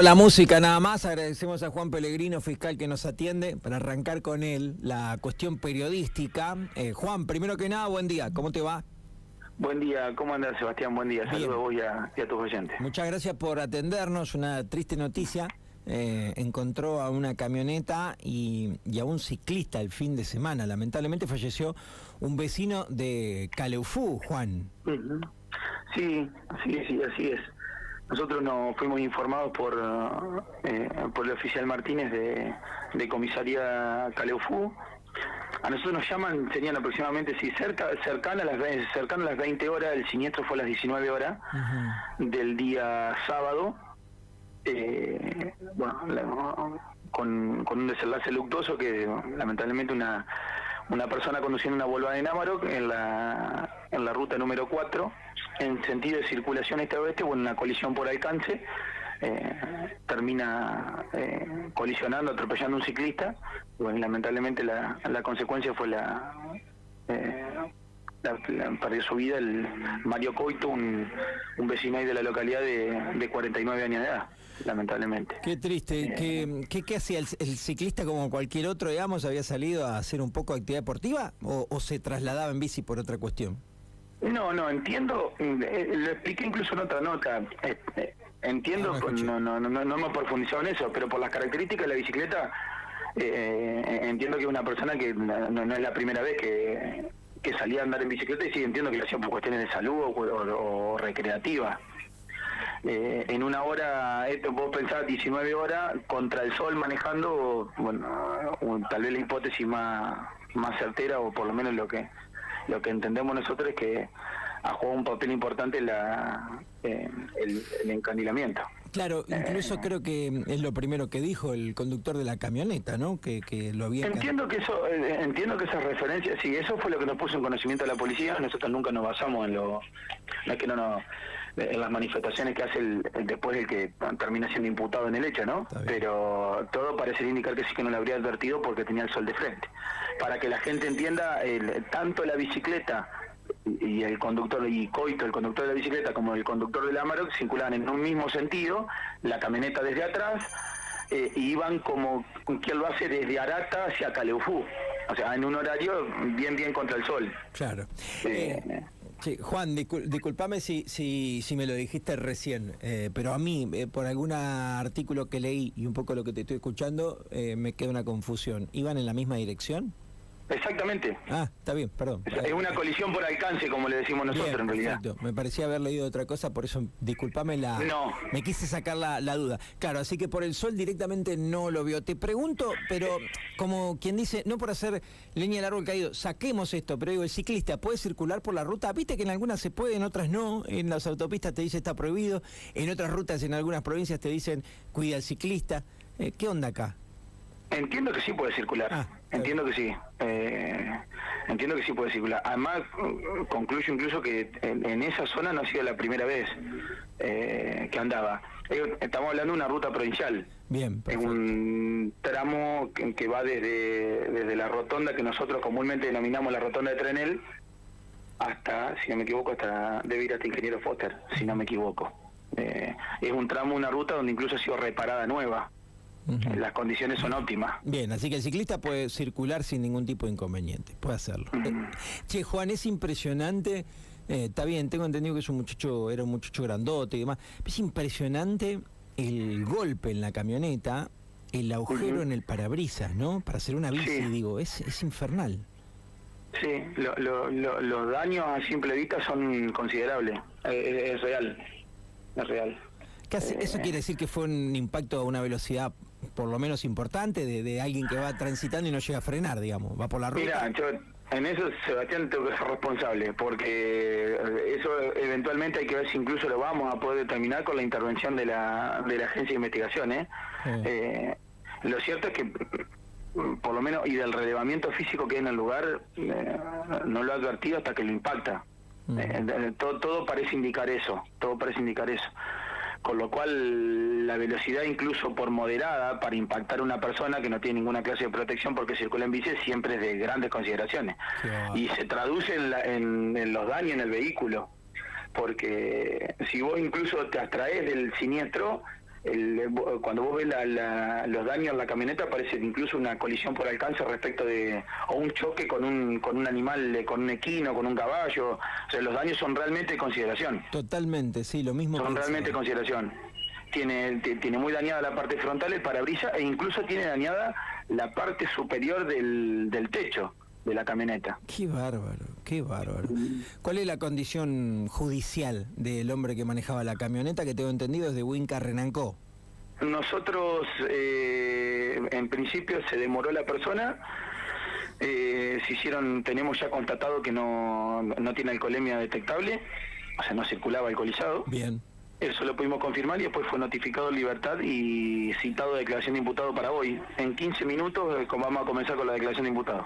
La música nada más, agradecemos a Juan Pellegrino, fiscal que nos atiende, para arrancar con él la cuestión periodística. Eh, Juan, primero que nada, buen día, ¿cómo te va? Buen día, ¿cómo andas Sebastián? Buen día, saludos a vos y a, tus oyentes. Muchas gracias por atendernos, una triste noticia. Eh, encontró a una camioneta y, a un ciclista el fin de semana. Lamentablemente falleció un vecino de Caleufú, Juan. Sí, sí, sí, así es. Nosotros nos fuimos informados por, eh, por el oficial Martínez de, de comisaría Caleufú. A nosotros nos llaman, tenían aproximadamente, sí, cerca, cercana, a las, cercana a las 20 horas, el siniestro fue a las 19 horas del día sábado. Eh, bueno, con, con un desenlace luctuoso que lamentablemente una, una persona conduciendo una Volvo de Námaro en la, en la ruta número 4 en sentido de circulación este-oeste, bueno, una colisión por alcance, eh, termina eh, colisionando, atropellando a un ciclista, bueno, lamentablemente la, la consecuencia fue la, eh, perdió su vida el Mario Coito, un, un vecino ahí de la localidad de, de 49 años de edad lamentablemente. Qué triste. ¿Qué, qué, hacía el, ciclista como cualquier otro, digamos? ¿Había salido a hacer un poco de actividad deportiva o, o se trasladaba en bici por otra cuestión? No, no, entiendo, eh, lo expliqué incluso en otra nota. Eh, eh, entiendo, ah, no, no, no, no, no hemos profundizado en eso, pero por las características de la bicicleta, entiendo que una persona que no, es la primera vez que, que salía a andar en bicicleta y sí entiendo que lo hacía por cuestiones de salud o, recreativa. en una hora, esto vos pensás 19 horas contra el sol manejando, bueno, tal vez la hipótesis más, más certera o por lo menos lo que lo que entendemos nosotros es que ha jugado un papel importante la, eh, el, encandilamiento. Claro, incluso eh, creo que es lo primero que dijo el conductor de la camioneta, ¿no? Que, que lo había... Entiendo que eso, eh, entiendo que esas referencias, sí, eso fue lo que nos puso en conocimiento de la policía, nosotros nunca nos basamos en lo... No es que no nos en las manifestaciones que hace el, después del que termina siendo imputado en el hecho, ¿no? Pero todo parece indicar que sí que no lo habría advertido porque tenía el sol de frente. Para que la gente entienda, el, tanto la bicicleta y el conductor y Coito, el conductor de la bicicleta, como el conductor del Amarok circulaban en un mismo sentido, la camioneta desde atrás, eh, y iban como quien lo hace desde Arata hacia Caleufú, o sea, en un horario bien, bien contra el sol. Claro. Eh, eh Sí, Juan, disculpame si, si, si me lo dijiste recién, eh, pero a mí, eh, por algún artículo que leí y un poco lo que te estoy escuchando, eh, me queda una confusión. ¿Iban en la misma dirección? Exactamente. Ah, está bien, perdón. Es una colisión por alcance, como le decimos nosotros en realidad. Me parecía haber leído otra cosa, por eso discúlpame la. No. Me quise sacar la, duda. Claro, así que por el sol directamente no lo vio. Te pregunto, pero como quien dice, no por hacer leña del árbol caído, saquemos esto, pero digo, el ciclista puede circular por la ruta. Viste que en algunas se puede, en otras no. En las autopistas te dice está prohibido, en otras rutas, en algunas provincias te dicen cuida al ciclista. Eh, ¿Qué onda acá? Entiendo que sí puede circular. Ah, entiendo que sí. Eh, entiendo que sí puede circular. Además, concluyo incluso que en, esa zona no ha sido la primera vez eh, que andaba. Eh, estamos hablando de una ruta provincial. Bien, Es un tramo que, va desde, desde la rotonda que nosotros comúnmente denominamos la rotonda de Trenel hasta, si no me equivoco, hasta debe ir hasta Ingeniero Foster, si no me equivoco. es un tramo, una ruta donde incluso ha sido reparada nueva. Las condiciones son óptimas. Bien, así que el ciclista puede circular sin ningún tipo de inconveniente, puede hacerlo. Eh, che, Juan, es impresionante. Eh, está bien, tengo entendido que es un muchacho, era un muchacho grandote y demás. Es impresionante el golpe en la camioneta, el agujero en el parabrisas, ¿no? Para hacer una bici, digo, es, es infernal. Sí, los daños a simple vista son considerables. Eh, es real, es real. ¿Eso quiere decir que fue un impacto a una velocidad por lo menos importante de, alguien que va transitando y no llega a frenar, digamos, va por la ruta? Mira, yo en eso Sebastián tengo que ser responsable, porque eh, eso eventualmente hay que ver si incluso lo vamos a poder determinar con la intervención de la, de la agencia de investigación. ¿eh? Eh, lo cierto es que por lo menos, y del relevamiento físico que hay en el lugar, no lo ha advertido hasta que lo impacta. Mm. todo, todo parece indicar eso, todo parece indicar eso con lo cual la velocidad incluso por moderada para impactar a una persona que no tiene ninguna clase de protección porque circula en bici siempre es de grandes consideraciones. Y se traduce en, en, los daños en el vehículo porque si vos incluso te abstraes del siniestro el, cuando vos ves los daños en la camioneta parece incluso una colisión por alcance respecto de o un choque con un con un animal con un equino con un caballo. O sea los daños son realmente de consideración. Totalmente sí lo mismo son realmente de consideración. Tiene tiene muy dañada la parte frontal el parabrisas e incluso tiene dañada la parte superior del, del techo de la camioneta. Qué bárbaro, qué bárbaro. ¿Cuál es la condición judicial del hombre que manejaba la camioneta que tengo entendido es de Winca Renancó? Nosotros, eh, en principio, se demoró la persona. Eh, se hicieron, tenemos ya constatado que no, no tiene alcoholemia detectable, o sea, no circulaba alcoholizado. Bien. Eso lo pudimos confirmar y después fue notificado en libertad y citado declaración de imputado para hoy. En 15 minutos eh, vamos a comenzar con la declaración de imputado.